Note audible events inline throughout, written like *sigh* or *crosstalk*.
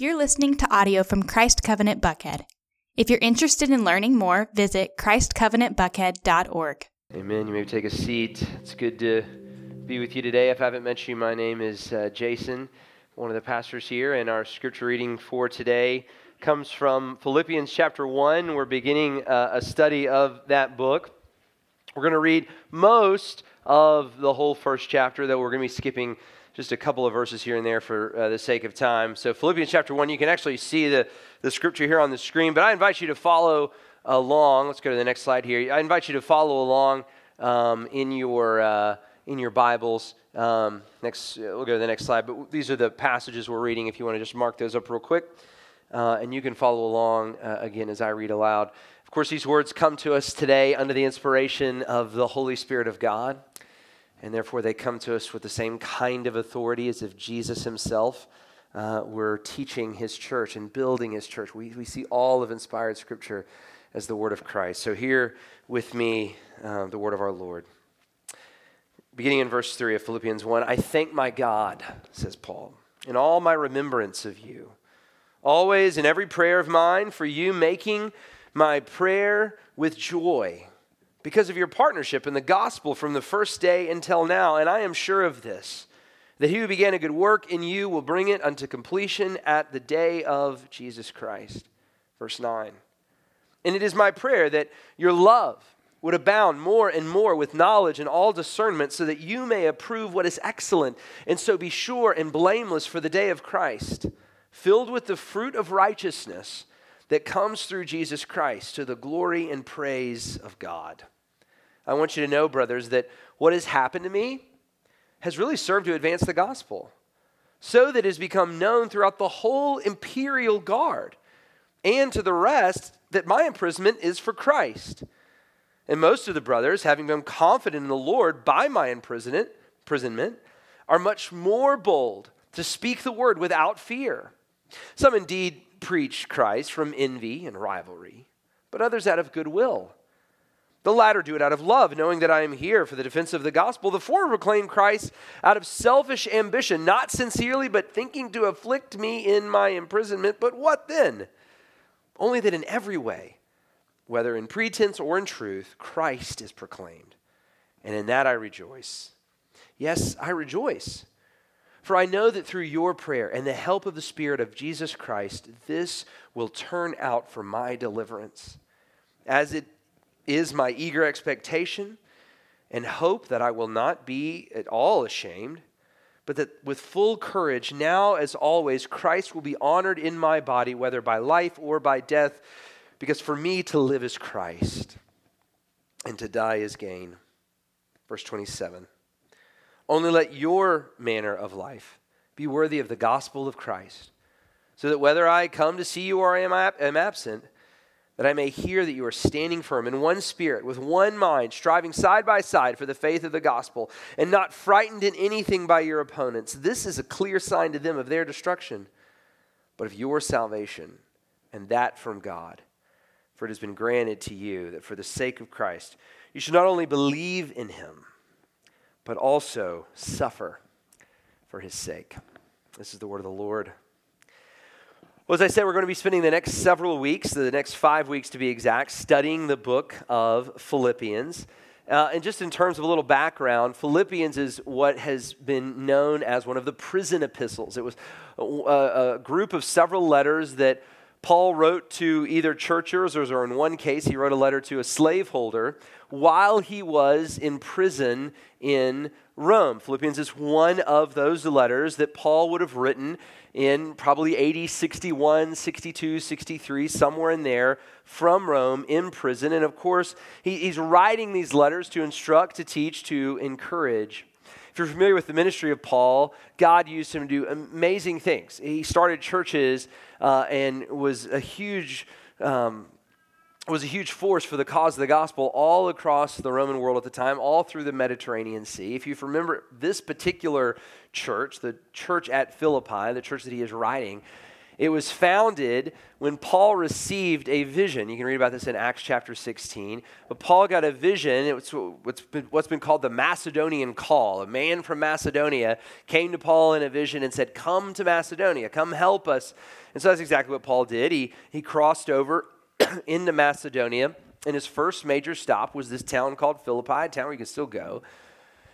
You're listening to audio from Christ Covenant Buckhead. If you're interested in learning more, visit christcovenantbuckhead.org. Amen. You may take a seat. It's good to be with you today. If I haven't mentioned you, my name is uh, Jason, one of the pastors here, and our scripture reading for today comes from Philippians chapter 1. We're beginning uh, a study of that book. We're going to read most of the whole first chapter, though we're going to be skipping just a couple of verses here and there for uh, the sake of time. So, Philippians chapter 1, you can actually see the, the scripture here on the screen, but I invite you to follow along. Let's go to the next slide here. I invite you to follow along um, in, your, uh, in your Bibles. Um, next, uh, we'll go to the next slide, but these are the passages we're reading if you want to just mark those up real quick. Uh, and you can follow along uh, again as I read aloud. Of course, these words come to us today under the inspiration of the Holy Spirit of God and therefore they come to us with the same kind of authority as if Jesus himself uh, were teaching his church and building his church. We, we see all of inspired scripture as the word of Christ. So, hear with me uh, the word of our Lord. Beginning in verse 3 of Philippians 1 I thank my God, says Paul, in all my remembrance of you, always in every prayer of mine for you, making my prayer with joy because of your partnership in the gospel from the first day until now. And I am sure of this, that he who began a good work in you will bring it unto completion at the day of Jesus Christ. Verse 9. And it is my prayer that your love would abound more and more with knowledge and all discernment, so that you may approve what is excellent, and so be sure and blameless for the day of Christ, filled with the fruit of righteousness that comes through Jesus Christ to the glory and praise of God. I want you to know, brothers, that what has happened to me has really served to advance the gospel, so that it has become known throughout the whole imperial guard and to the rest that my imprisonment is for Christ. And most of the brothers, having been confident in the Lord by my imprisonment, imprisonment are much more bold to speak the word without fear. Some indeed preach Christ from envy and rivalry, but others out of goodwill. The latter do it out of love, knowing that I am here for the defense of the gospel. The former proclaim Christ out of selfish ambition, not sincerely, but thinking to afflict me in my imprisonment. But what then? Only that in every way, whether in pretense or in truth, Christ is proclaimed. And in that I rejoice. Yes, I rejoice. For I know that through your prayer and the help of the Spirit of Jesus Christ, this will turn out for my deliverance. As it is my eager expectation and hope that I will not be at all ashamed, but that with full courage, now as always, Christ will be honored in my body, whether by life or by death, because for me to live is Christ and to die is gain. Verse 27 Only let your manner of life be worthy of the gospel of Christ, so that whether I come to see you or I am, am absent, that I may hear that you are standing firm in one spirit, with one mind, striving side by side for the faith of the gospel, and not frightened in anything by your opponents. This is a clear sign to them of their destruction, but of your salvation, and that from God. For it has been granted to you that for the sake of Christ, you should not only believe in him, but also suffer for his sake. This is the word of the Lord. Well, as I said, we're going to be spending the next several weeks, the next five weeks to be exact, studying the book of Philippians. Uh, and just in terms of a little background, Philippians is what has been known as one of the prison epistles. It was a, a group of several letters that Paul wrote to either churchers or, in one case, he wrote a letter to a slaveholder while he was in prison in Rome. Philippians is one of those letters that Paul would have written in probably 80, 61, 62, 63, somewhere in there from Rome in prison. And of course, he, he's writing these letters to instruct, to teach, to encourage. If you're familiar with the ministry of Paul, God used him to do amazing things. He started churches uh, and was a huge um, was a huge force for the cause of the gospel all across the Roman world at the time, all through the Mediterranean Sea. If you remember this particular church, the church at Philippi, the church that he is writing, It was founded when Paul received a vision. You can read about this in Acts chapter 16. But Paul got a vision. It was what's been, what's been called the Macedonian call. A man from Macedonia came to Paul in a vision and said, Come to Macedonia, come help us. And so that's exactly what Paul did. He, he crossed over *clears throat* into Macedonia, and his first major stop was this town called Philippi, a town where you can still go.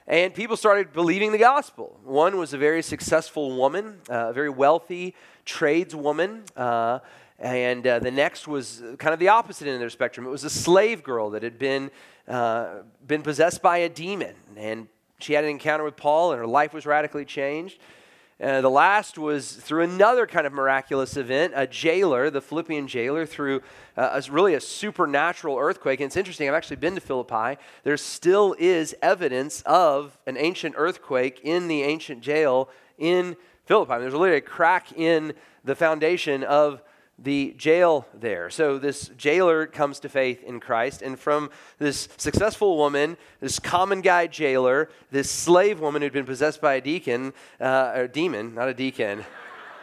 And people started believing the gospel. One was a very successful woman, uh, a very wealthy tradeswoman. Uh, and uh, the next was kind of the opposite end of their spectrum. It was a slave girl that had been, uh, been possessed by a demon. And she had an encounter with Paul, and her life was radically changed. Uh, the last was through another kind of miraculous event. A jailer, the Philippian jailer, through uh, a, really a supernatural earthquake. And it's interesting, I've actually been to Philippi. There still is evidence of an ancient earthquake in the ancient jail in Philippi. There's literally a crack in the foundation of the jail there. So this jailer comes to faith in Christ, and from this successful woman, this common guy jailer, this slave woman who'd been possessed by a deacon, uh, or demon, not a deacon.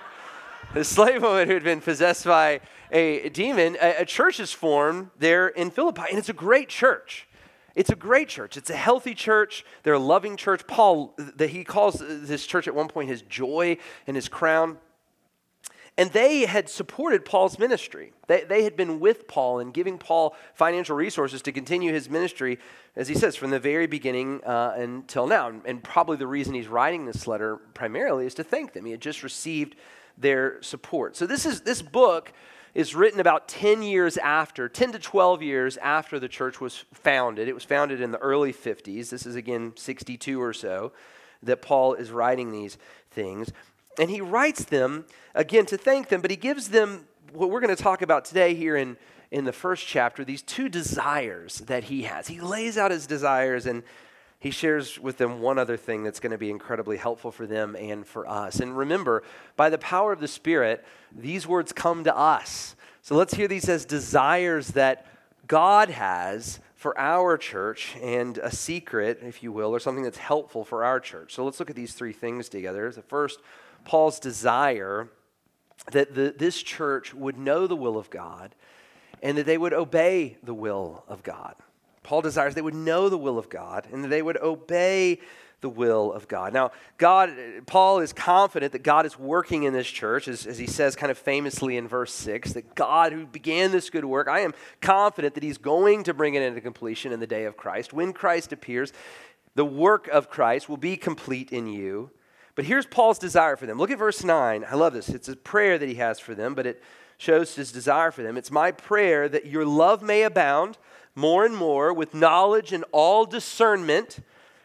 *laughs* the slave woman who had been possessed by a demon, a, a church is formed there in Philippi, and it's a great church. It's a great church. It's a healthy church. They're a loving church. Paul, that he calls this church at one point his joy and his crown. And they had supported Paul's ministry. They, they had been with Paul and giving Paul financial resources to continue his ministry, as he says, from the very beginning uh, until now. And probably the reason he's writing this letter primarily is to thank them. He had just received their support. So this is this book is written about 10 years after, 10 to 12 years after the church was founded. It was founded in the early 50s. This is again 62 or so that Paul is writing these things. And he writes them, again, to thank them, but he gives them what we're going to talk about today here in, in the first chapter these two desires that he has. He lays out his desires and he shares with them one other thing that's going to be incredibly helpful for them and for us. And remember, by the power of the Spirit, these words come to us. So let's hear these as desires that God has for our church and a secret, if you will, or something that's helpful for our church. So let's look at these three things together. The first, Paul's desire that the, this church would know the will of God and that they would obey the will of God. Paul desires they would know the will of God and that they would obey the will of God. Now, God, Paul is confident that God is working in this church, as, as, he says kind of famously in verse 6, that God who began this good work, I am confident that he's going to bring it into completion in the day of Christ. When Christ appears, the work of Christ will be complete in you. But here's Paul's desire for them. Look at verse 9. I love this. It's a prayer that he has for them, but it shows his desire for them. It's my prayer that your love may abound more and more with knowledge and all discernment.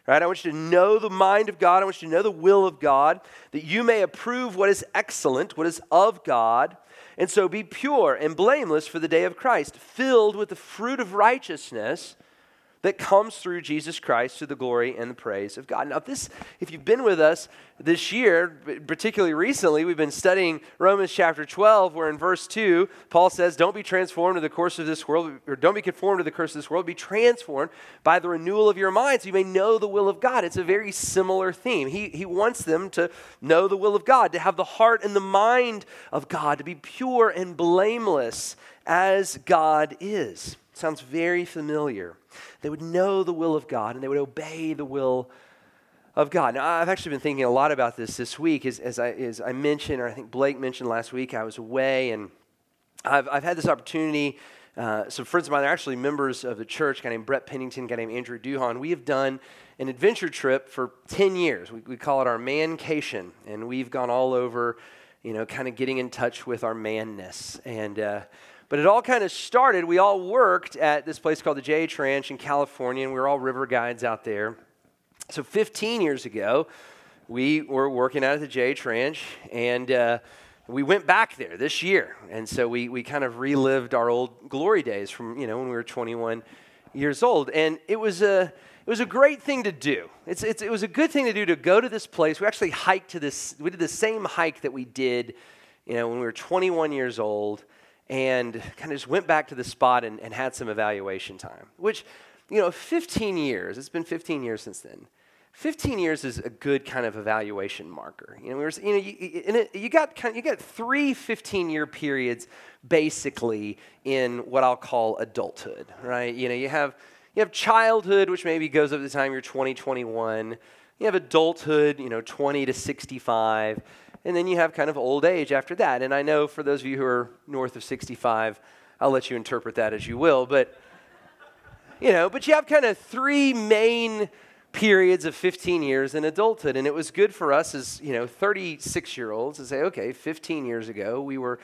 Right? I want you to know the mind of God. I want you to know the will of God, that you may approve what is excellent, what is of God, and so be pure and blameless for the day of Christ, filled with the fruit of righteousness that comes through Jesus Christ to the glory and the praise of God. Now, this, if you've been with us this year, particularly recently, we've been studying Romans chapter 12, where in verse 2, Paul says, Don't be transformed to the course of this world, or don't be conformed to the curse of this world, be transformed by the renewal of your mind, so you may know the will of God. It's a very similar theme. He, he wants them to know the will of God, to have the heart and the mind of God, to be pure and blameless as God is. Sounds very familiar. They would know the will of God and they would obey the will of God. Now, I've actually been thinking a lot about this this week. As, as, I, as I mentioned, or I think Blake mentioned last week, I was away and I've, I've had this opportunity. Uh, some friends of mine are actually members of the church, a guy named Brett Pennington, a guy named Andrew Duhon. We have done an adventure trip for 10 years. We, we call it our mancation, and we've gone all over, you know, kind of getting in touch with our manness. And uh, but it all kind of started. We all worked at this place called the J.H. Ranch in California, and we were all river guides out there. So 15 years ago, we were working out at the J.H. Ranch, and uh, we went back there this year. And so we, we kind of relived our old glory days from, you know, when we were 21 years old. And it was a, it was a great thing to do. It's, it's, it was a good thing to do to go to this place. We actually hiked to this, we did the same hike that we did, you know, when we were 21 years old and kind of just went back to the spot and, and had some evaluation time, which, you know, 15 years, it's been 15 years since then. 15 years is a good kind of evaluation marker. You know, we were, you know, you, you got kind of, you got three 15 year periods basically in what I'll call adulthood, right? You know, you have you have childhood, which maybe goes up to the time you're 20, 21. You have adulthood, you know, 20 to 65, and then you have kind of old age after that. And I know for those of you who are north of 65, I'll let you interpret that as you will, but you know, but you have kind of three main periods of 15 years in adulthood. And it was good for us as, you know, 36 year olds to say, okay, 15 years ago, we were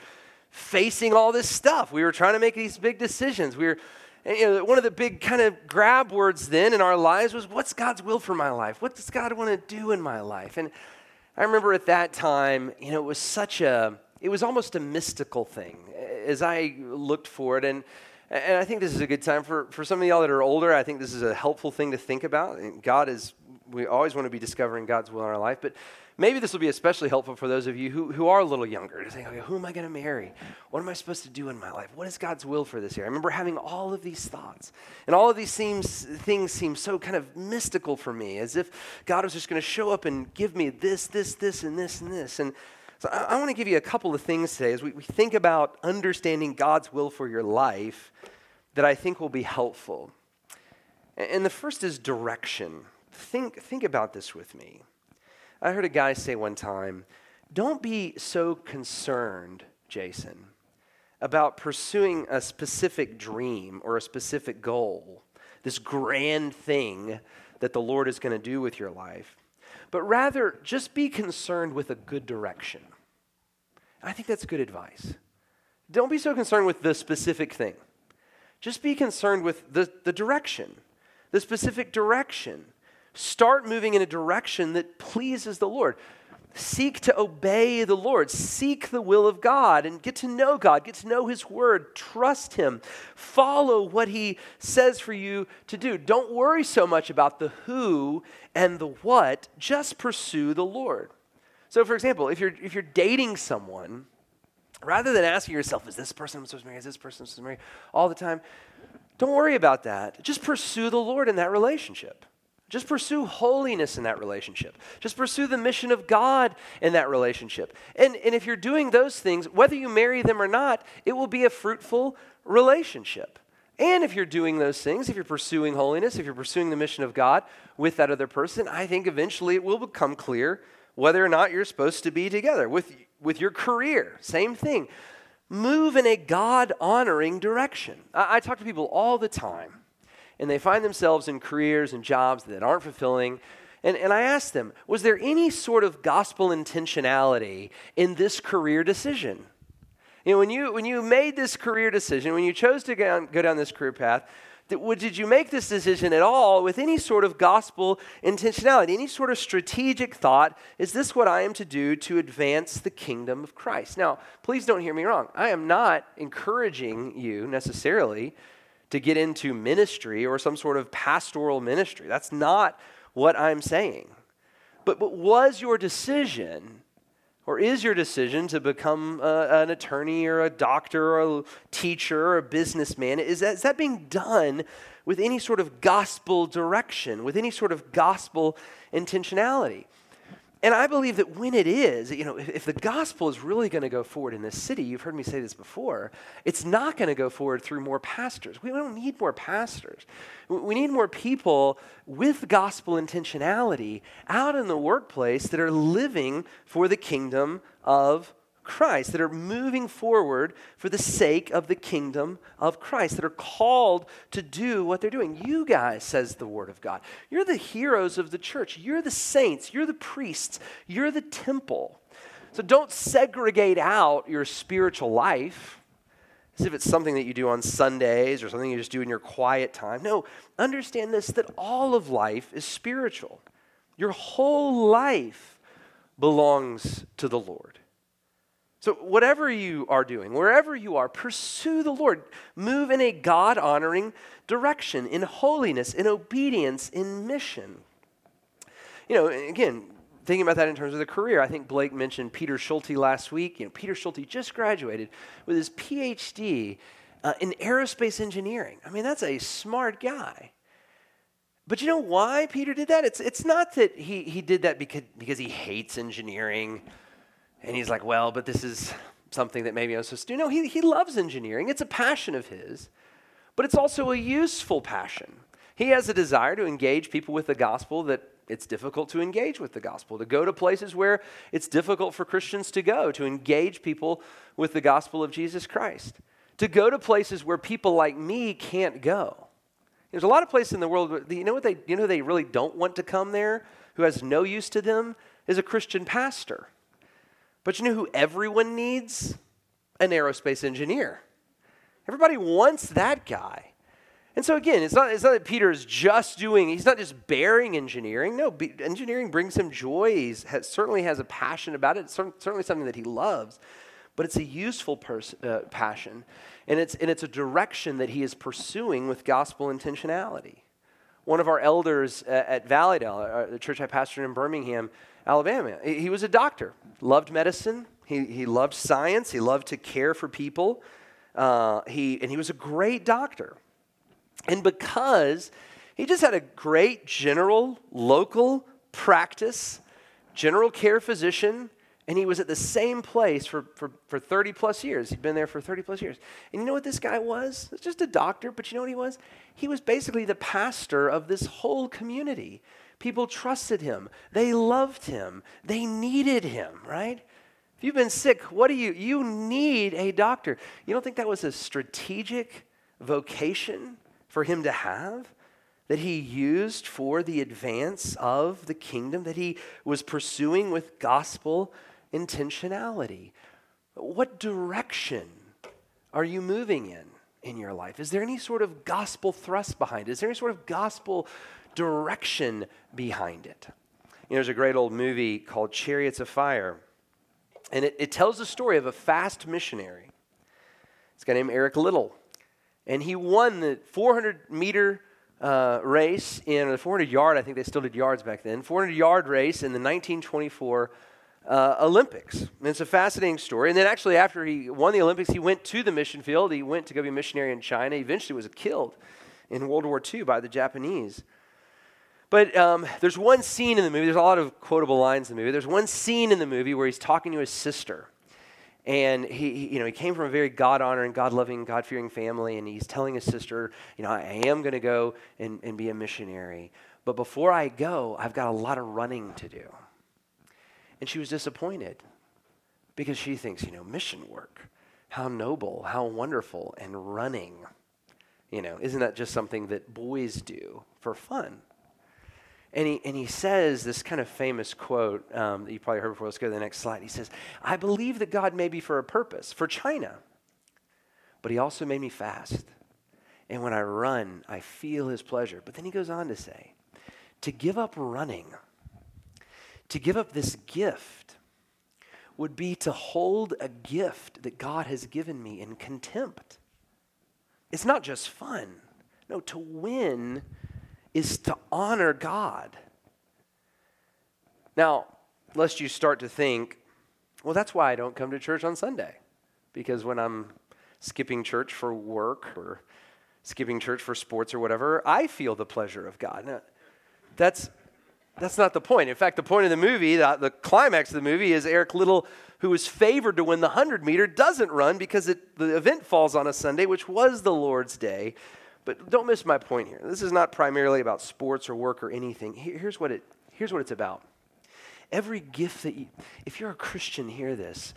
facing all this stuff. We were trying to make these big decisions. We were, and, you know, one of the big kind of grab words then in our lives was, what's God's will for my life? What does God want to do in my life? And I remember at that time, you know, it was such a, it was almost a mystical thing as I looked for it. And, and I think this is a good time for, for some of y'all that are older. I think this is a helpful thing to think about. God is, we always want to be discovering God's will in our life, but maybe this will be especially helpful for those of you who, who are a little younger to think, okay, who am I going to marry? What am I supposed to do in my life? What is God's will for this year? I remember having all of these thoughts. And all of these seems, things seem so kind of mystical for me, as if God was just going to show up and give me this, this, this, and this, and this. And so I, I want to give you a couple of things today as we, we think about understanding God's will for your life that I think will be helpful. And the first is direction. Think, think about this with me. I heard a guy say one time, don't be so concerned, Jason, about pursuing a specific dream or a specific goal, this grand thing that the Lord is going to do with your life, but rather just be concerned with a good direction. I think that's good advice. Don't be so concerned with the specific thing. Just be concerned with the, the direction, the specific direction. Start moving in a direction that pleases the Lord. Seek to obey the Lord. Seek the will of God and get to know God. Get to know His Word. Trust Him. Follow what He says for you to do. Don't worry so much about the who and the what. Just pursue the Lord. So, for example, if you're, if you're dating someone, rather than asking yourself, is this person I'm supposed to marry? Is this person I'm supposed to marry? All the time, don't worry about that. Just pursue the Lord in that relationship. Just pursue holiness in that relationship. Just pursue the mission of God in that relationship. And, and if you're doing those things, whether you marry them or not, it will be a fruitful relationship. And if you're doing those things, if you're pursuing holiness, if you're pursuing the mission of God with that other person, I think eventually it will become clear whether or not you're supposed to be together. With, with your career, same thing. Move in a God honoring direction. I, I talk to people all the time and they find themselves in careers and jobs that aren't fulfilling. And, and I ask them, was there any sort of gospel intentionality in this career decision? You know, when you, when you made this career decision, when you chose to go go down this career path, did you make this decision at all with any sort of gospel intentionality, any sort of strategic thought? Is this what I am to do to advance the kingdom of Christ? Now, please don't hear me wrong. I am not encouraging you necessarily to get into ministry or some sort of pastoral ministry. That's not what I'm saying. But, but was your decision, or is your decision to become a, an attorney or a doctor or a teacher or a businessman, is that, is that being done with any sort of gospel direction, with any sort of gospel intentionality? And I believe that when it is, you know, if, if the gospel is really going to go forward in this city, you've heard me say this before, it's not going to go forward through more pastors. We don't need more pastors. We need more people with gospel intentionality out in the workplace that are living for the kingdom of Christ, that are moving forward for the sake of the kingdom of Christ, that are called to do what they're doing. You guys, says the Word of God, you're the heroes of the church. You're the saints. You're the priests. You're the temple. So don't segregate out your spiritual life as if it's something that you do on Sundays or something you just do in your quiet time. No, understand this that all of life is spiritual. Your whole life belongs to the Lord. So, whatever you are doing, wherever you are, pursue the Lord. Move in a God honoring direction, in holiness, in obedience, in mission. You know, again, thinking about that in terms of the career, I think Blake mentioned Peter Schulte last week. You know, Peter Schulte just graduated with his PhD uh, in aerospace engineering. I mean, that's a smart guy. But you know why Peter did that? It's, it's not that he, he did that because, because he hates engineering and he's like, well, but this is something that maybe I'm supposed to do. No, he, he loves engineering. It's a passion of his, but it's also a useful passion. He has a desire to engage people with the gospel that it's difficult to engage with the gospel, to go to places where it's difficult for Christians to go, to engage people with the gospel of Jesus Christ, to go to places where people like me can't go. There's a lot of places in the world, you know what they, you know they really don't want to come there, who has no use to them, is a Christian pastor. But you know who everyone needs? An aerospace engineer. Everybody wants that guy. And so again, it's not, it's not that Peter is just doing, he's not just bearing engineering. No, be, engineering brings him joy. He certainly has a passion about it. It's certainly something that he loves. But it's a useful pers- uh, passion. And it's, and it's a direction that he is pursuing with gospel intentionality. One of our elders at, at Valleydale, uh, the church I pastored in Birmingham, Alabama, he was a doctor, loved medicine, he, he loved science, he loved to care for people. Uh, he, and he was a great doctor. And because he just had a great general, local practice, general care physician, and he was at the same place for, for, for 30 plus years. He'd been there for 30 plus years. And you know what this guy was? It's just a doctor, but you know what he was? He was basically the pastor of this whole community. People trusted him, they loved him, they needed him, right? If you've been sick, what do you you need a doctor. You don't think that was a strategic vocation? for him to have, that he used for the advance of the kingdom, that he was pursuing with gospel intentionality. What direction are you moving in in your life? Is there any sort of gospel thrust behind? Is there any sort of gospel direction behind it? You know, there's a great old movie called Chariots of Fire, and it, it tells the story of a fast missionary. It's a guy named Eric Liddell, and he won the 400 meter uh, race in the 400 yard. I think they still did yards back then. 400 yard race in the 1924 uh, Olympics. And it's a fascinating story. And then actually, after he won the Olympics, he went to the mission field. He went to go be a missionary in China. He eventually was killed in World War II by the Japanese. But um, there's one scene in the movie. There's a lot of quotable lines in the movie. There's one scene in the movie where he's talking to his sister and he, he, you know, he came from a very God honoring, God loving, God fearing family, and he's telling his sister, you know, I am going to go and, and be a missionary. But before I go, I've got a lot of running to do. And she was disappointed because she thinks, you know, mission work, how noble, how wonderful, and running. You know, isn't that just something that boys do for fun? And he, and he says this kind of famous quote um, that you probably heard before. Let's go to the next slide. He says, I believe that God made me for a purpose, for China, but he also made me fast. And when I run, I feel his pleasure. But then he goes on to say, to give up running, to give up this gift, would be to hold a gift that God has given me in contempt. It's not just fun. No, to win is to honor God. Now, lest you start to think, well, that's why I don't come to church on Sunday. Because when I'm skipping church for work or skipping church for sports or whatever, I feel the pleasure of God. Now, that's, that's not the point. In fact, the point of the movie, the, the climax of the movie, is Eric Liddell, who was favored to win the 100 meter, doesn't run because it, the event falls on a Sunday, which was the Lord's day. But don't miss my point here. This is not primarily about sports or work or anything. Here's what, it, here's what it's about. Every gift that you, if you're a Christian, hear this.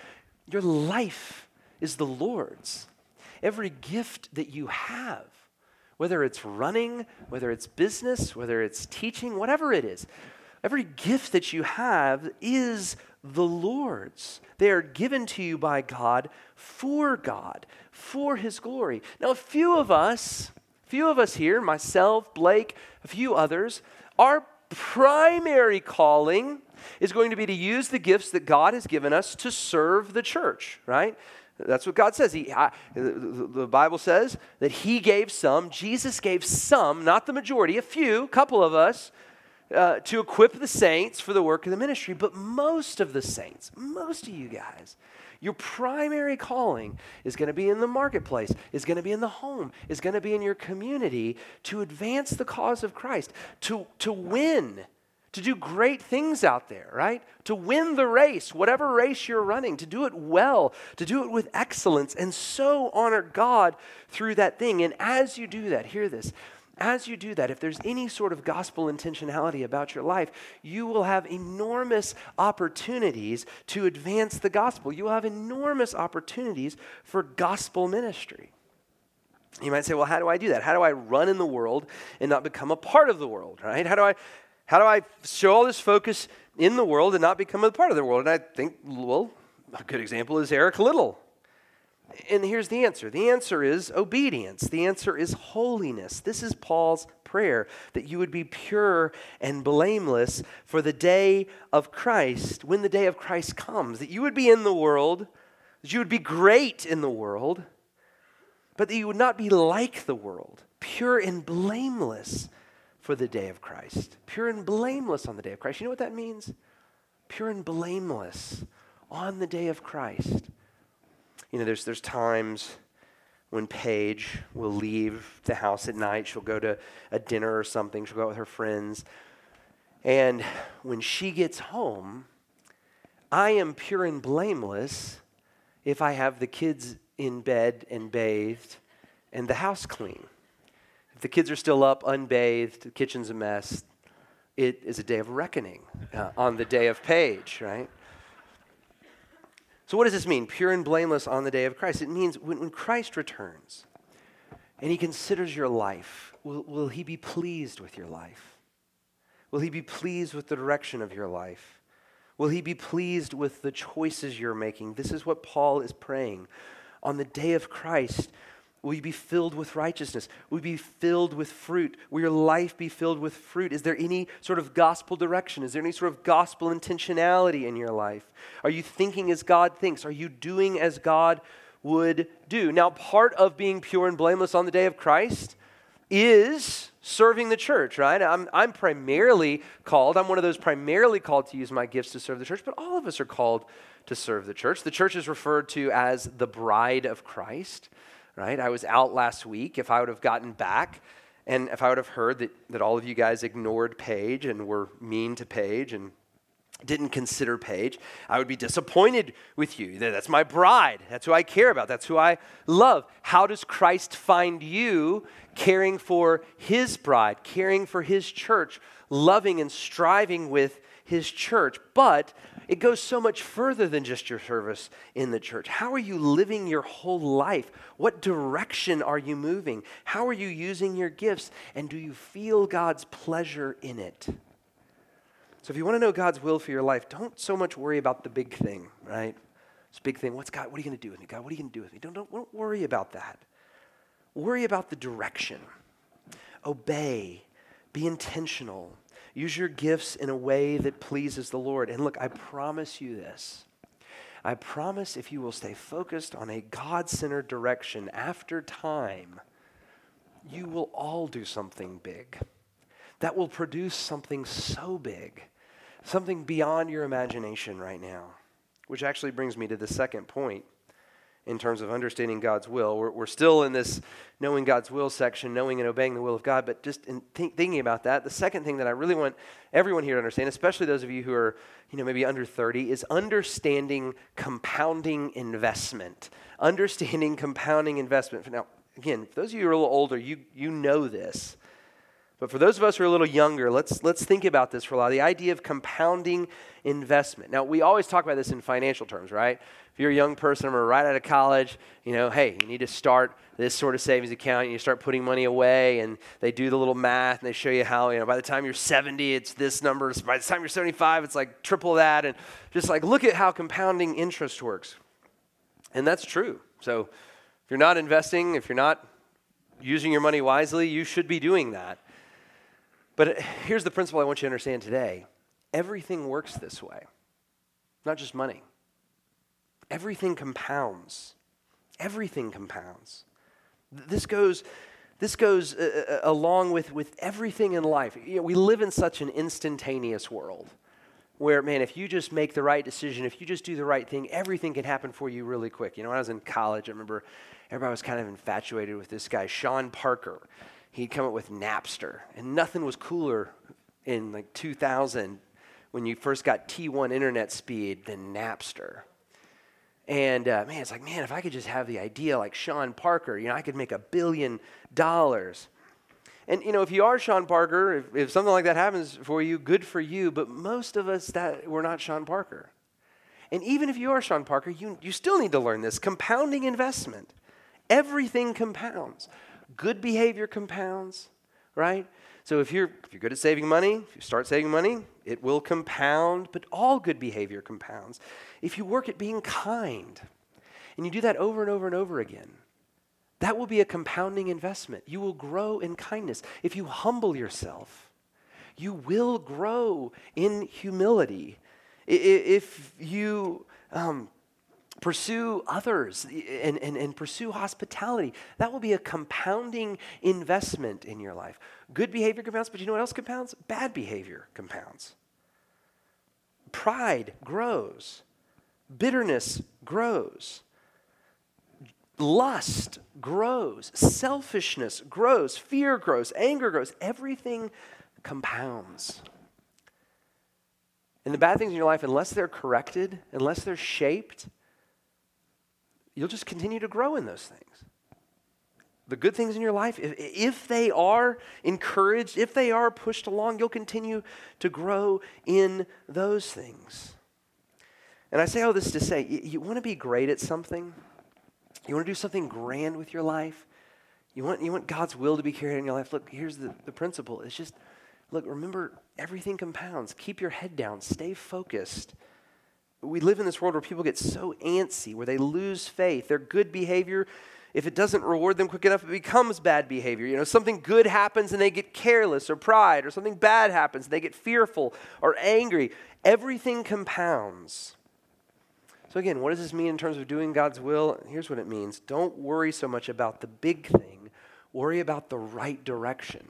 Your life is the Lord's. Every gift that you have, whether it's running, whether it's business, whether it's teaching, whatever it is, every gift that you have is the Lord's. They are given to you by God for God, for His glory. Now, a few of us, few of us here, myself, Blake, a few others, our primary calling is going to be to use the gifts that God has given us to serve the church, right? That's what God says. He, I, the Bible says that He gave some, Jesus gave some, not the majority, a few, a couple of us, uh, to equip the saints for the work of the ministry. But most of the saints, most of you guys, Your primary calling is going to be in the marketplace, is going to be in the home, is going to be in your community to advance the cause of Christ, to, to win, to do great things out there, right? To win the race, whatever race you're running, to do it well, to do it with excellence, and so honor God through that thing. And as you do that, hear this as you do that, if there's any sort of gospel intentionality about your life, you will have enormous opportunities to advance the gospel. You will have enormous opportunities for gospel ministry. You might say, well, how do I do that? How do I run in the world and not become a part of the world, right? How do I, how do I show all this focus in the world and not become a part of the world? And I think, well, a good example is Eric Liddell, and here's the answer the answer is obedience, the answer is holiness. This is Paul's prayer that you would be pure and blameless for the day of Christ, when the day of Christ comes, that you would be in the world, that you would be great in the world, but that you would not be like the world, pure and blameless for the day of Christ. Pure and blameless on the day of Christ. You know what that means? Pure and blameless on the day of Christ you know, there's, there's times when Paige will leave the house at night. She'll go to a dinner or something. She'll go out with her friends. And when she gets home, I am pure and blameless if I have the kids in bed and bathed and the house clean. If the kids are still up, unbathed, the kitchen's a mess, it is a day of reckoning uh, on the day of Paige, right? So, what does this mean? Pure and blameless on the day of Christ. It means when, when Christ returns and he considers your life, will, will he be pleased with your life? Will he be pleased with the direction of your life? Will he be pleased with the choices you're making? This is what Paul is praying. On the day of Christ, Will you be filled with righteousness? Will you be filled with fruit? Will your life be filled with fruit? Is there any sort of gospel direction? Is there any sort of gospel intentionality in your life? Are you thinking as God thinks? Are you doing as God would do? Now, part of being pure and blameless on the day of Christ is serving the church, right? I'm, I'm primarily called, I'm one of those primarily called to use my gifts to serve the church, but all of us are called to serve the church. The church is referred to as the bride of Christ right? I was out last week. If I would have gotten back and if I would have heard that, that all of you guys ignored Paige and were mean to Paige and didn't consider Paige, I would be disappointed with you. That's my bride. That's who I care about. That's who I love. How does Christ find you caring for his bride, caring for his church, loving and striving with his church? But it goes so much further than just your service in the church. How are you living your whole life? What direction are you moving? How are you using your gifts? And do you feel God's pleasure in it? So, if you want to know God's will for your life, don't so much worry about the big thing, right? This big thing. What's God? What are you going to do with me? God, what are you going to do with me? Don't, don't, don't worry about that. Worry about the direction. Obey. Be intentional. Use your gifts in a way that pleases the Lord. And look, I promise you this. I promise if you will stay focused on a God centered direction after time, you will all do something big that will produce something so big, something beyond your imagination right now. Which actually brings me to the second point in terms of understanding God's will. We're, we're still in this knowing God's will section, knowing and obeying the will of God, but just in th- thinking about that, the second thing that I really want everyone here to understand, especially those of you who are, you know, maybe under 30, is understanding compounding investment. Understanding compounding investment. Now, again, for those of you who are a little older, you, you know this. But for those of us who are a little younger, let's, let's think about this for a while. The idea of compounding investment. Now, we always talk about this in financial terms, right? If you're a young person or right out of college, you know, hey, you need to start this sort of savings account. And you start putting money away, and they do the little math, and they show you how, you know, by the time you're 70, it's this number. By the time you're 75, it's like triple that. And just like look at how compounding interest works. And that's true. So if you're not investing, if you're not using your money wisely, you should be doing that. But here's the principle I want you to understand today everything works this way, not just money. Everything compounds. Everything compounds. This goes, this goes uh, uh, uh, along with, with everything in life. You know, we live in such an instantaneous world. where, man, if you just make the right decision, if you just do the right thing, everything can happen for you really quick. You know, when I was in college, I remember everybody was kind of infatuated with this guy, Sean Parker. He'd come up with Napster, and nothing was cooler in like 2000 when you first got T1 internet speed than Napster. And uh, man, it's like, man, if I could just have the idea like Sean Parker, you know, I could make a billion dollars. And you know, if you are Sean Parker, if, if something like that happens for you, good for you. But most of us that we're not Sean Parker. And even if you are Sean Parker, you, you still need to learn this compounding investment. Everything compounds. Good behavior compounds, right? So if you're if you're good at saving money, if you start saving money, it will compound, but all good behavior compounds. If you work at being kind, and you do that over and over and over again, that will be a compounding investment. You will grow in kindness. If you humble yourself, you will grow in humility. If you um, pursue others and, and, and pursue hospitality, that will be a compounding investment in your life. Good behavior compounds, but you know what else compounds? Bad behavior compounds. Pride grows, bitterness grows lust grows, selfishness grows, fear grows, anger grows. Everything compounds. And the bad things in your life, unless they're corrected, unless they're shaped, you'll just continue to grow in those things. The good things in your life, if, if they are encouraged, if they are pushed along, you'll continue to grow in those things. And I say all this to say, you, you want to be great at something? You want to do something grand with your life? You want, you want God's will to be carried out in your life? Look, here's the, the principle. It's just, look, remember, everything compounds. Keep your head down. Stay focused. We live in this world where people get so antsy, where they lose faith. Their good behavior, if it doesn't reward them quick enough, it becomes bad behavior. You know, something good happens and they get careless or pride, or something bad happens and they get fearful or angry. Everything compounds. So, again, what does this mean in terms of doing God's will? Here's what it means don't worry so much about the big thing, worry about the right direction.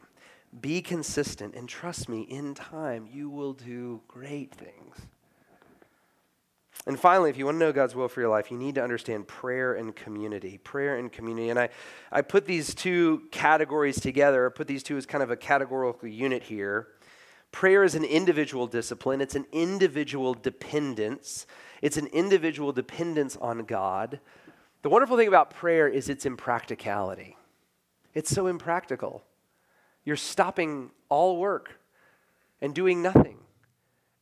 Be consistent, and trust me, in time, you will do great things. And finally, if you want to know God's will for your life, you need to understand prayer and community. Prayer and community. And I, I put these two categories together, I put these two as kind of a categorical unit here. Prayer is an individual discipline, it's an individual dependence. It's an individual dependence on God. The wonderful thing about prayer is its impracticality. It's so impractical. You're stopping all work and doing nothing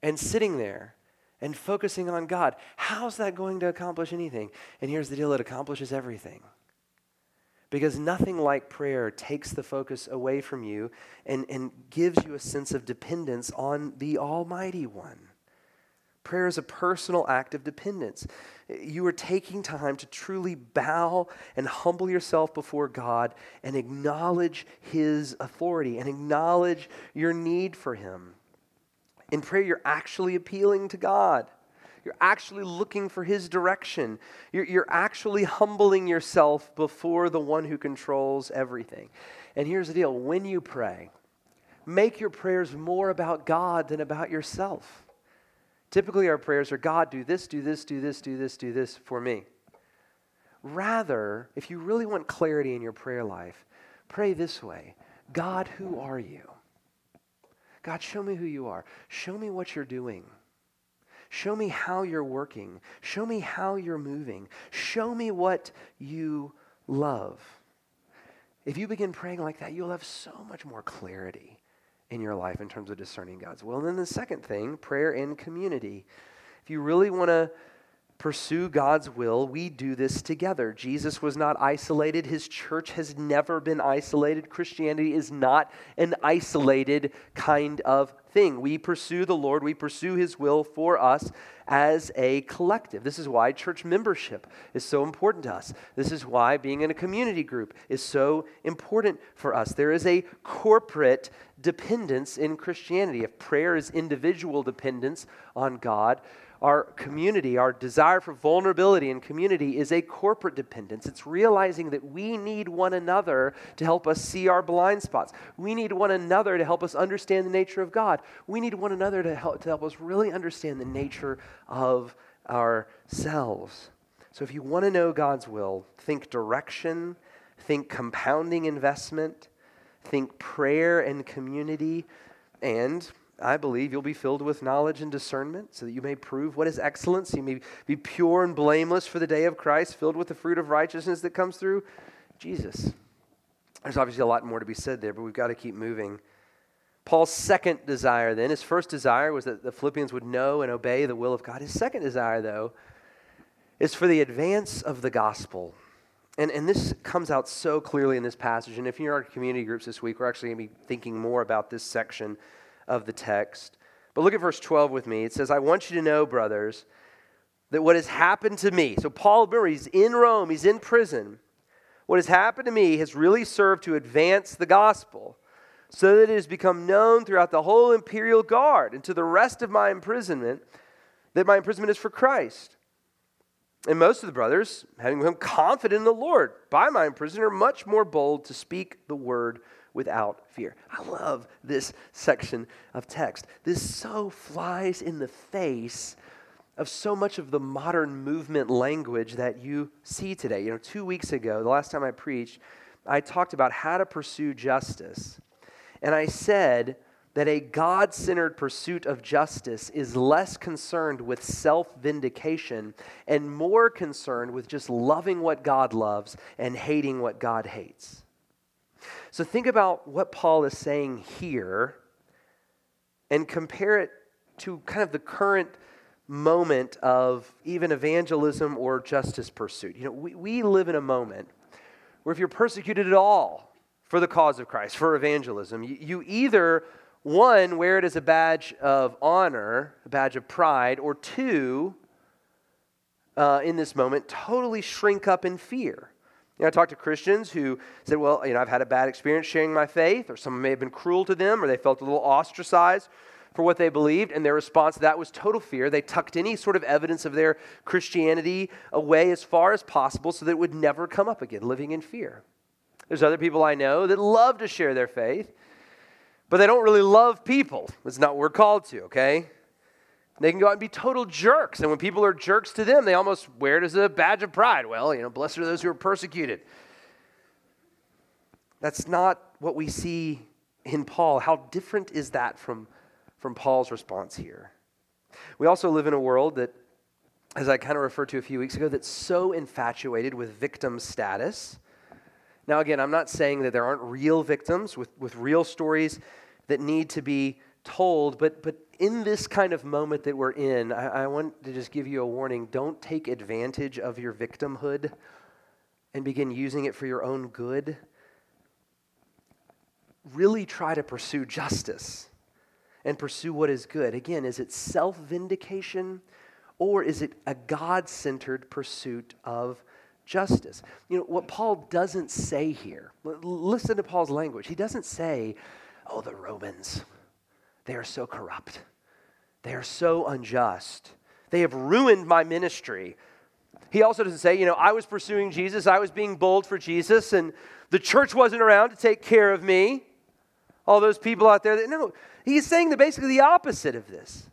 and sitting there and focusing on God. How's that going to accomplish anything? And here's the deal it accomplishes everything. Because nothing like prayer takes the focus away from you and, and gives you a sense of dependence on the Almighty One. Prayer is a personal act of dependence. You are taking time to truly bow and humble yourself before God and acknowledge His authority and acknowledge your need for Him. In prayer, you're actually appealing to God. You're actually looking for His direction. You're, you're actually humbling yourself before the one who controls everything. And here's the deal when you pray, make your prayers more about God than about yourself. Typically, our prayers are God, do this, do this, do this, do this, do this for me. Rather, if you really want clarity in your prayer life, pray this way God, who are you? God, show me who you are. Show me what you're doing. Show me how you're working. Show me how you're moving. Show me what you love. If you begin praying like that, you'll have so much more clarity in your life in terms of discerning God's will. And then the second thing, prayer in community. If you really want to pursue God's will, we do this together. Jesus was not isolated. His church has never been isolated. Christianity is not an isolated kind of thing. We pursue the Lord, we pursue His will for us as a collective. This is why church membership is so important to us. This is why being in a community group is so important for us. There is a corporate dependence in Christianity. If prayer is individual dependence on God, our community, our desire for vulnerability and community is a corporate dependence. It's realizing that we need one another to help us see our blind spots. We need one another to help us understand the nature of God. We need one another to help, to help us really understand the nature of ourselves. So if you want to know God's will, think direction, think compounding investment, think prayer and community, and I believe you'll be filled with knowledge and discernment so that you may prove what is excellence. You may be pure and blameless for the day of Christ, filled with the fruit of righteousness that comes through Jesus. There's obviously a lot more to be said there, but we've got to keep moving. Paul's second desire, then, his first desire was that the Philippians would know and obey the will of God. His second desire, though, is for the advance of the gospel. And, and this comes out so clearly in this passage. And if you're in our community groups this week, we're actually going to be thinking more about this section of the text. But look at verse 12 with me. It says, I want you to know, brothers, that what has happened to me, so Paul, remember, he's in Rome, he's in prison. What has happened to me has really served to advance the gospel so that it has become known throughout the whole imperial guard and to the rest of my imprisonment that my imprisonment is for Christ. And most of the brothers, having become confident in the Lord by my imprisonment, are much more bold to speak the word without fear. I love this section of text. This so flies in the face of so much of the modern movement language that you see today. You know, two weeks ago, the last time I preached, I talked about how to pursue justice. And I said that a God centered pursuit of justice is less concerned with self vindication and more concerned with just loving what God loves and hating what God hates. So think about what Paul is saying here and compare it to kind of the current moment of even evangelism or justice pursuit. You know, we, we live in a moment where if you're persecuted at all for the cause of Christ, for evangelism, you, you either, one, wear it as a badge of honor, a badge of pride, or two, uh, in this moment, totally shrink up in fear. You know, I talked to Christians who said, well, you know, I've had a bad experience sharing my faith, or someone may have been cruel to them, or they felt a little ostracized for what they believed, and their response to that was total fear. They tucked any sort of evidence of their Christianity away as far as possible so that it would never come up again, living in fear. There's other people I know that love to share their faith, but they don't really love people. It's not what we're called to, okay? They can go out and be total jerks. And when people are jerks to them, they almost wear it as a badge of pride. Well, you know, blessed are those who are persecuted. That's not what we see in Paul. How different is that from, from Paul's response here? We also live in a world that, as I kind of referred to a few weeks ago, that's so infatuated with victim status. Now, again, I'm not saying that there aren't real victims with, with real stories that need to be told, but, but in this kind of moment that we're in, I, I, want to just give you a warning. Don't take advantage of your victimhood and begin using it for your own good. Really try to pursue justice and pursue what is good. Again, is it self vindication or is it a God centered pursuit of justice? You know, what Paul doesn't say here, listen to Paul's language. He doesn't say, oh, the Romans they are so corrupt. They are so unjust. They have ruined my ministry. He also doesn't say, you know, I was pursuing Jesus, I was being bold for Jesus, and the church wasn't around to take care of me. All those people out there that, no, he's saying the, basically the opposite of this.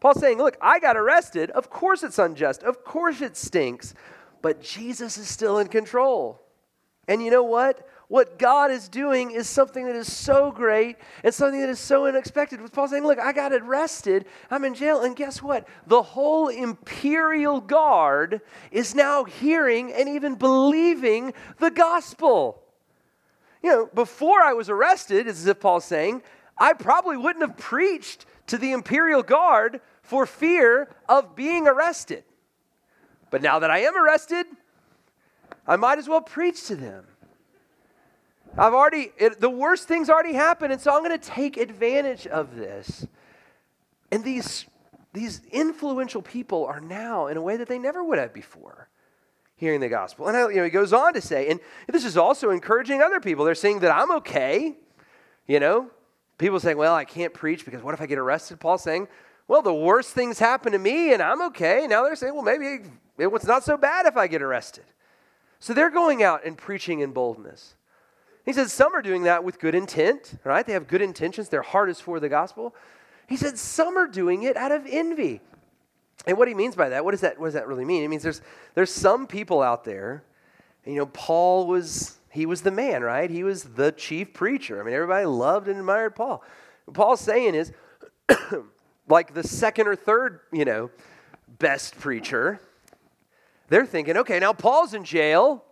Paul's saying, look, I got arrested. Of course it's unjust. Of course it stinks. But Jesus is still in control. And you know what? What God is doing is something that is so great and something that is so unexpected. With Paul saying, Look, I got arrested, I'm in jail, and guess what? The whole imperial guard is now hearing and even believing the gospel. You know, before I was arrested, as if Paul's saying, I probably wouldn't have preached to the imperial guard for fear of being arrested. But now that I am arrested, I might as well preach to them. I've already, it, the worst thing's already happened, and so I'm going to take advantage of this. And these, these influential people are now in a way that they never would have before hearing the gospel. And I, you know, he goes on to say, and this is also encouraging other people. They're saying that I'm okay. You know, people saying, well, I can't preach because what if I get arrested? Paul's saying, Well, the worst things happen to me and I'm okay. Now they're saying, well, maybe it's not so bad if I get arrested. So they're going out and preaching in boldness. He says some are doing that with good intent, right? They have good intentions. Their heart is for the gospel. He said some are doing it out of envy. And what he means by that, what does that, what does that really mean? It means there's, there's some people out there, you know, Paul was, he was the man, right? He was the chief preacher. I mean, everybody loved and admired Paul. What Paul's saying is, *clears throat* like the second or third, you know, best preacher, they're thinking, okay, now Paul's in jail.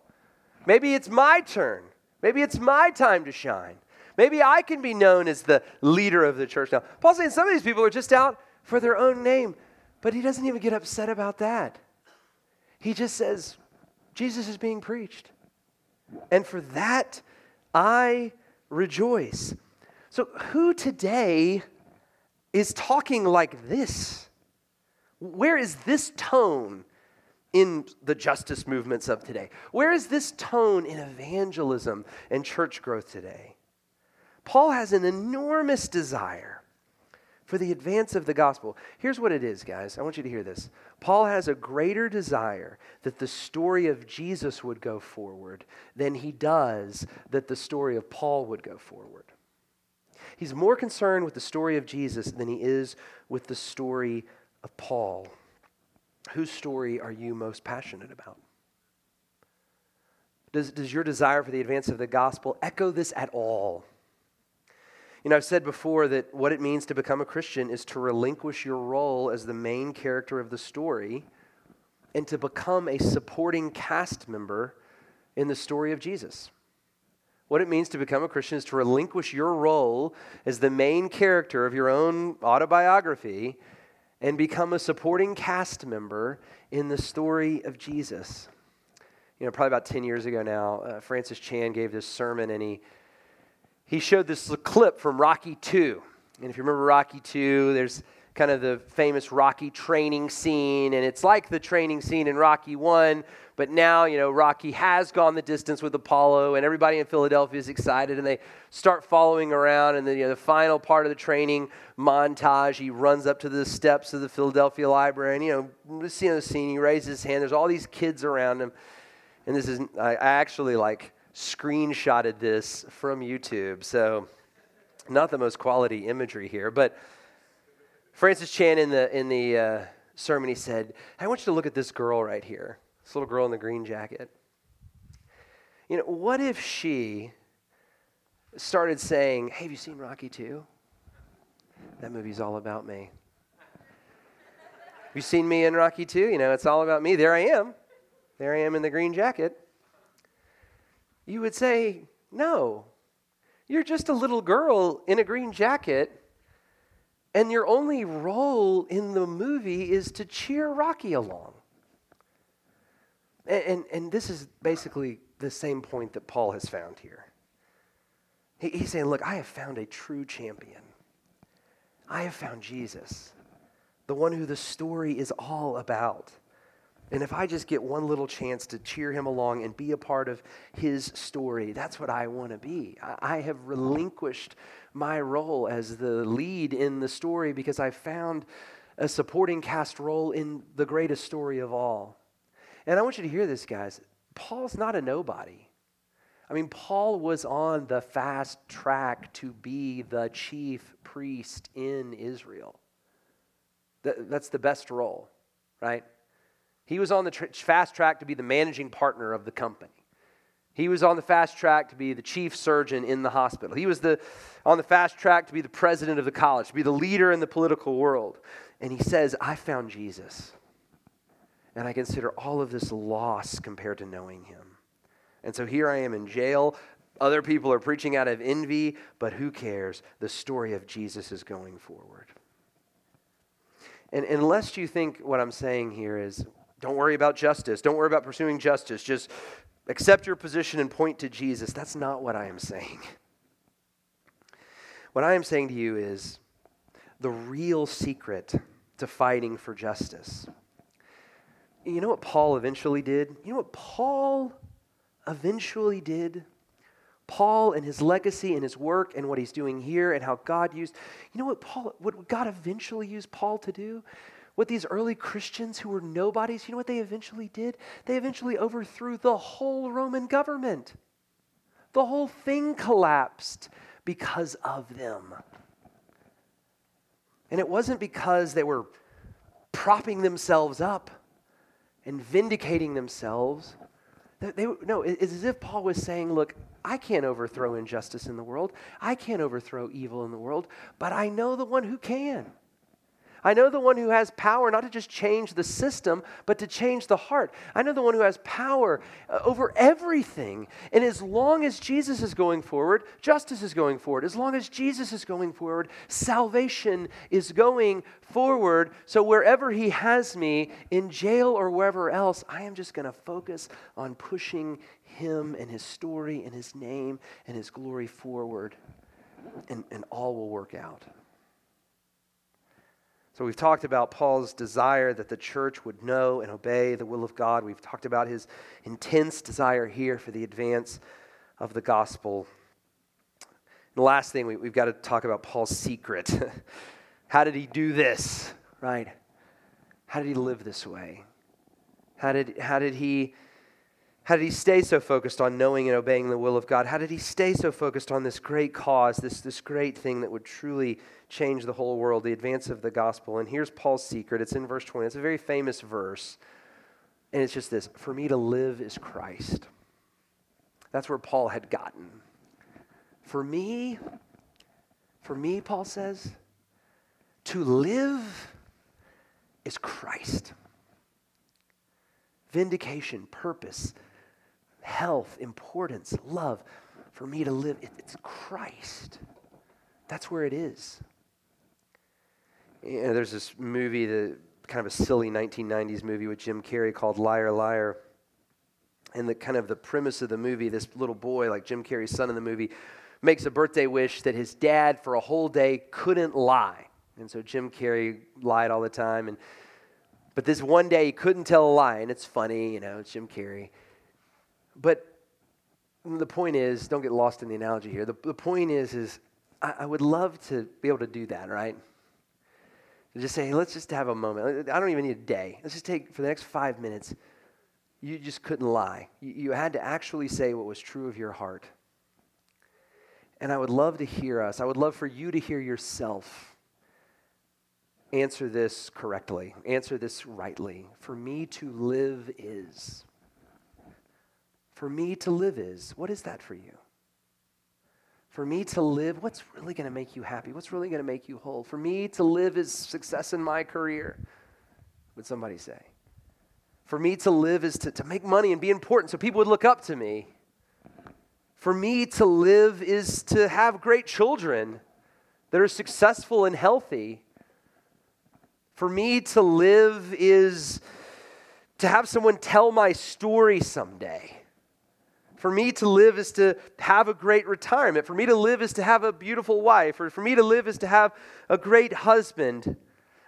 Maybe it's my turn. Maybe it's my time to shine. Maybe I can be known as the leader of the church now. Paul's saying some of these people are just out for their own name, but he doesn't even get upset about that. He just says, Jesus is being preached. And for that, I rejoice. So, who today is talking like this? Where is this tone in the justice movements of today? Where is this tone in evangelism and church growth today? Paul has an enormous desire for the advance of the gospel. Here's what it is, guys. I want you to hear this. Paul has a greater desire that the story of Jesus would go forward than he does that the story of Paul would go forward. He's more concerned with the story of Jesus than he is with the story of Paul. Whose story are you most passionate about? Does, does your desire for the advance of the gospel echo this at all? You know, I've said before that what it means to become a Christian is to relinquish your role as the main character of the story and to become a supporting cast member in the story of Jesus. What it means to become a Christian is to relinquish your role as the main character of your own autobiography and become a supporting cast member in the story of Jesus. You know, probably about 10 years ago now, uh, Francis Chan gave this sermon and he, he showed this clip from Rocky 2. And if you remember Rocky 2, there's kind of the famous Rocky training scene, and it's like the training scene in Rocky 1, but now, you know, Rocky has gone the distance with Apollo, and everybody in Philadelphia is excited, and they start following around. And then, you know, the final part of the training montage, he runs up to the steps of the Philadelphia Library, and, you know, seeing the scene, he raises his hand. There's all these kids around him. And this is, I actually like screenshotted this from YouTube, so not the most quality imagery here, but Francis Chan in the, in the uh, sermon, he said, I want you to look at this girl right here. This little girl in the green jacket. You know, what if she started saying, Hey, have you seen Rocky 2? That movie's all about me. Have you seen me in Rocky 2? You know, it's all about me. There I am. There I am in the green jacket. You would say, No, you're just a little girl in a green jacket, and your only role in the movie is to cheer Rocky along. And, and, and this is basically the same point that Paul has found here. He, he's saying, Look, I have found a true champion. I have found Jesus, the one who the story is all about. And if I just get one little chance to cheer him along and be a part of his story, that's what I want to be. I, have relinquished my role as the lead in the story because I found a supporting cast role in the greatest story of all. And I want you to hear this, guys. Paul's not a nobody. I mean, Paul was on the fast track to be the chief priest in Israel. that's the best role, right? He was on the tr- fast track to be the managing partner of the company. He was on the fast track to be the chief surgeon in the hospital. He was the, on the fast track to be the president of the college, to be the leader in the political world. And he says, I found Jesus and I consider all of this loss compared to knowing him. And so here I am in jail. Other people are preaching out of envy, but who cares? The story of Jesus is going forward. And unless you think what I'm saying here is don't worry about justice, don't worry about pursuing justice, just accept your position and point to Jesus, that's not what I am saying. What I am saying to you is the real secret to fighting for justice you know what Paul eventually did? You know what Paul eventually did? Paul and his legacy and his work and what he's doing here and how God used, you know what Paul, what God eventually used Paul to do? What these early Christians who were nobodies, you know what they eventually did? They eventually overthrew the whole Roman government. The whole thing collapsed because of them. And it wasn't because they were propping themselves up and vindicating themselves. They, they, no, it's as if Paul was saying, Look, I can't overthrow injustice in the world. I can't overthrow evil in the world, but I know the one who can. I know the one who has power not to just change the system, but to change the heart. I know the one who has power uh, over everything. And as long as Jesus is going forward, justice is going forward. As long as Jesus is going forward, salvation is going forward. So wherever he has me, in jail or wherever else, I am just going to focus on pushing him and his story and his name and his glory forward. And, and all will work out. So we've talked about Paul's desire that the church would know and obey the will of God. We've talked about his intense desire here for the advance of the gospel. And the last thing, we, have got to talk about Paul's secret. *laughs* How did he do this, right? How did he live this way? How did, how did he how did he stay so focused on knowing and obeying the will of God? How did he stay so focused on this great cause, this, this great thing that would truly change the whole world, the advance of the gospel? And here's Paul's secret. It's in verse 20. It's a very famous verse. And it's just this For me to live is Christ. That's where Paul had gotten. For me, for me, Paul says, to live is Christ. Vindication, purpose, health, importance, love. For me to live, it's Christ. That's where it is. You know, there's this movie, the kind of a silly 1990s movie with Jim Carrey called Liar Liar. And the kind of the premise of the movie, this little boy, like Jim Carrey's son in the movie, makes a birthday wish that his dad for a whole day couldn't lie. And so Jim Carrey lied all the time. And but this one day he couldn't tell a lie, and it's funny, you know, it's Jim Carrey. But the point is, don't get lost in the analogy here. The, the point is, is I, I would love to be able to do that, right? Just say, hey, let's just have a moment. I don't even need a day. Let's just take, for the next five minutes, you just couldn't lie. You, you had to actually say what was true of your heart. And I would love to hear us. I would love for you to hear yourself answer this correctly, answer this rightly. For me to live is for me to live is. What is that for you? For me to live, what's really going to make you happy? What's really going to make you whole? For me to live is success in my career, would somebody say. For me to live is to, to make money and be important so people would look up to me. For me to live is to have great children that are successful and healthy. For me to live is to have someone tell my story someday. For me to live is to have a great retirement. For me to live is to have a beautiful wife. Or for me to live is to have a great husband.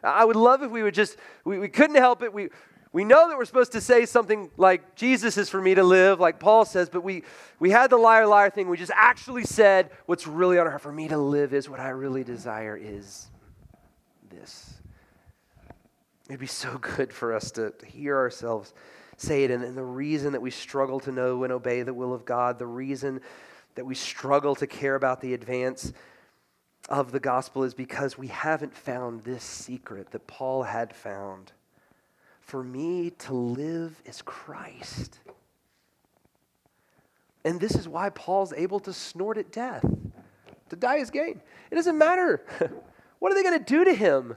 I would love if we would just, we, we couldn't help it. We, we know that we're supposed to say something like, Jesus is for me to live, like Paul says, but we, we had the liar, liar thing. We just actually said what's really on our heart. For me to live is what I really desire is this. It'd be so good for us to, to hear ourselves say it. And, the reason that we struggle to know and obey the will of God, the reason that we struggle to care about the advance of the gospel is because we haven't found this secret that Paul had found. For me to live is Christ. And this is why Paul's able to snort at death. To die is gain. It doesn't matter. *laughs* what are they going to do to him?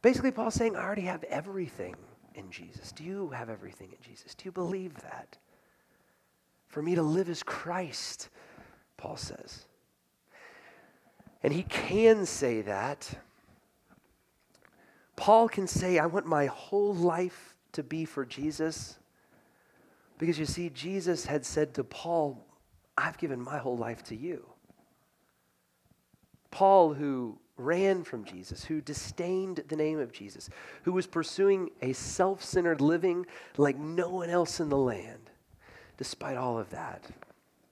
Basically, Paul's saying, I already have everything in Jesus? Do you have everything in Jesus? Do you believe that? For me to live as Christ, Paul says. And he can say that. Paul can say, I want my whole life to be for Jesus. Because you see, Jesus had said to Paul, I've given my whole life to you. Paul, who ran from Jesus, who disdained the name of Jesus, who was pursuing a self centered living like no one else in the land. Despite all of that,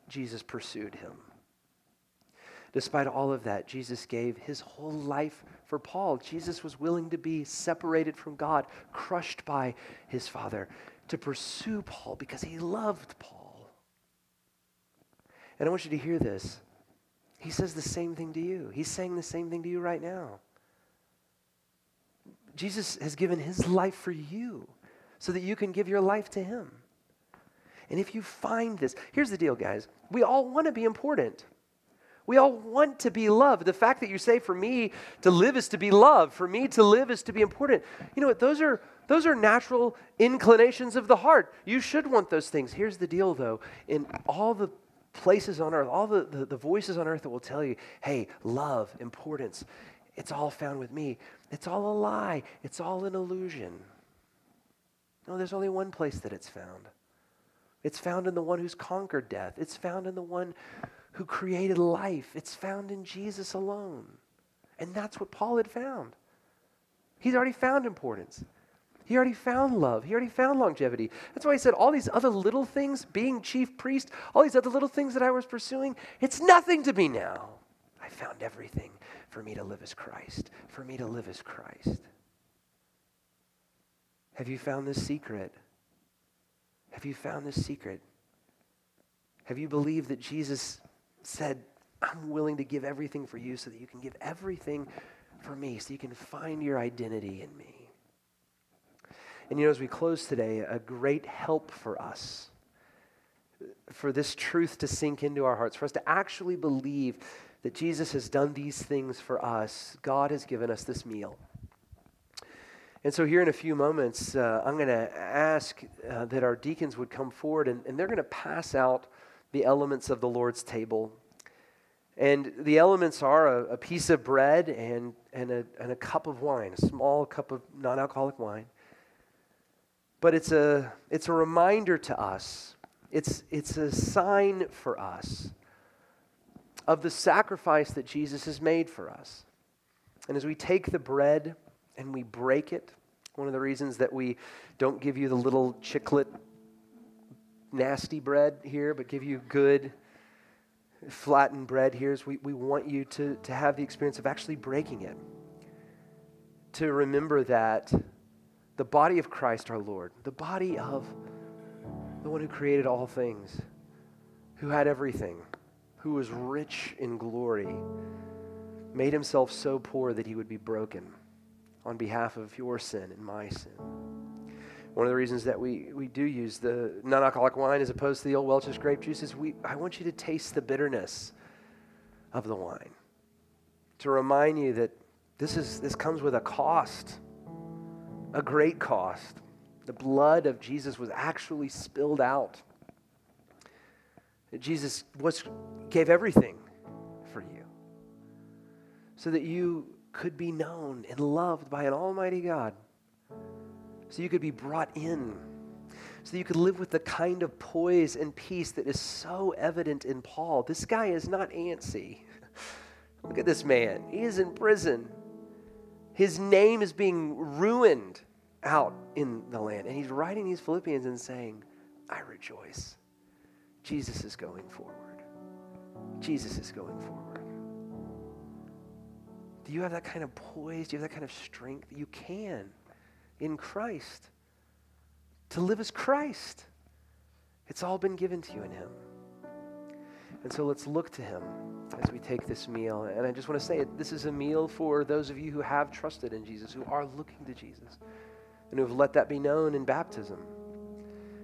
Jesus pursued him. Despite all of that, Jesus gave his whole life for Paul. Jesus was willing to be separated from God, crushed by his Father, to pursue Paul because he loved Paul. And I want you to hear this. He says the same thing to you. He's saying the same thing to you right now. Jesus has given his life for you so that you can give your life to him. And if you find this, here's the deal, guys. We all want to be important. We all want to be loved. The fact that you say, for me to live is to be loved, for me to live is to be important. You know what? Those are, those are natural inclinations of the heart. You should want those things. Here's the deal, though. In all the places on earth, all the, the, the voices on earth that will tell you, hey, love, importance, it's all found with me. It's all a lie. It's all an illusion. No, there's only one place that it's found. It's found in the one who's conquered death. It's found in the one who created life. It's found in Jesus alone. And that's what Paul had found. He's already found importance. He already found love. He already found longevity. That's why he said all these other little things, being chief priest, all these other little things that I was pursuing, it's nothing to me now. I found everything for me to live as Christ, for me to live as Christ. Have you found this secret? Have you found this secret? Have you believed that Jesus said, I'm willing to give everything for you so that you can give everything for me, so you can find your identity in me? And you know, as we close today, a great help for us, for this truth to sink into our hearts, for us to actually believe that Jesus has done these things for us, God has given us this meal. And so, here in a few moments, uh, I'm going to ask uh, that our deacons would come forward and, and they're going to pass out the elements of the Lord's table. And the elements are a, a piece of bread and, and, a, and a cup of wine, a small cup of non alcoholic wine. But it's a, it's a reminder to us, it's, it's a sign for us of the sacrifice that Jesus has made for us. And as we take the bread, and we break it. One of the reasons that we don't give you the little chiclet nasty bread here, but give you good flattened bread here is we, we want you to, to have the experience of actually breaking it. To remember that the body of Christ our Lord, the body of the one who created all things, who had everything, who was rich in glory, made himself so poor that he would be broken on behalf of your sin and my sin. One of the reasons that we, we do use the non alcoholic wine as opposed to the old Welch's grape juice is we, I want you to taste the bitterness of the wine. To remind you that this, is, this comes with a cost, a great cost. The blood of Jesus was actually spilled out. Jesus was, gave everything for you so that you could be known and loved by an almighty God. So you could be brought in. So you could live with the kind of poise and peace that is so evident in Paul. This guy is not antsy. *laughs* Look at this man. He is in prison. His name is being ruined out in the land. And he's writing these Philippians and saying, I rejoice. Jesus is going forward. Jesus is going forward. Do you have that kind of poise? Do you have that kind of strength? You can in Christ. To live as Christ. It's all been given to you in Him. And so let's look to Him as we take this meal. And I just want to say this is a meal for those of you who have trusted in Jesus, who are looking to Jesus, and who have let that be known in baptism.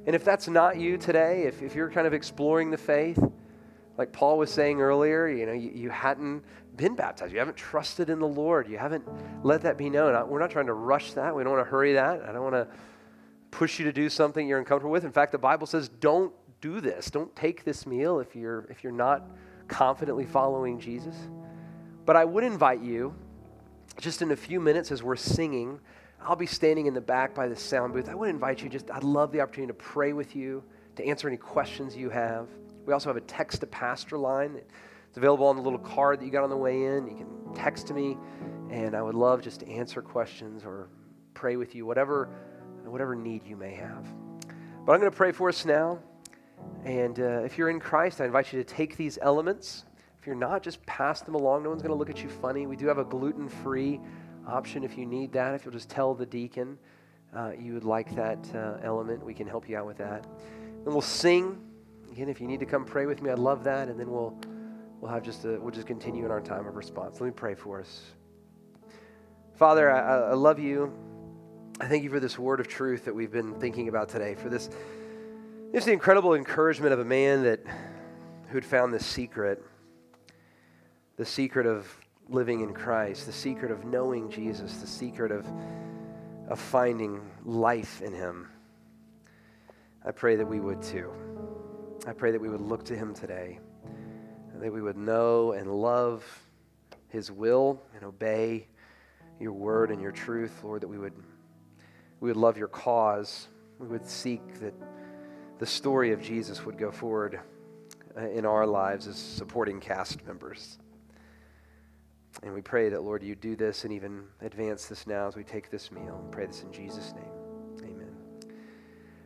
And if that's not you today, if, if you're kind of exploring the faith, like Paul was saying earlier, you know, you, you hadn't been baptized. You haven't trusted in the Lord. You haven't let that be known. We're not trying to rush that. We don't want to hurry that. I don't want to push you to do something you're uncomfortable with. In fact, the Bible says don't do this. Don't take this meal if you're if you're not confidently following Jesus. But I would invite you just in a few minutes as we're singing, I'll be standing in the back by the sound booth. I would invite you just I'd love the opportunity to pray with you, to answer any questions you have. We also have a text to pastor line it's available on the little card that you got on the way in. You can text to me, and I would love just to answer questions or pray with you, whatever, whatever need you may have. But I'm going to pray for us now, And uh, if you're in Christ, I invite you to take these elements. If you're not, just pass them along. No one's going to look at you funny. We do have a gluten free option if you need that. If you'll just tell the deacon uh, you would like that uh, element, we can help you out with that. And we'll sing. Again, if you need to come pray with me, I'd love that. And then we'll, we'll have just a, we'll just continue in our time of response. Let me pray for us. Father, I, I love you. I thank you for this word of truth that we've been thinking about today, for this, just the incredible encouragement of a man that who'd found this secret, the secret of living in Christ, the secret of knowing Jesus, the secret of, of finding life in him. I pray that we would too. I pray that we would look to him today, that we would know and love his will and obey your word and your truth, Lord, that we would we would love your cause. We would seek that the story of Jesus would go forward uh, in our lives as supporting cast members. And we pray that, Lord, you do this and even advance this now as we take this meal. We pray this in Jesus' name.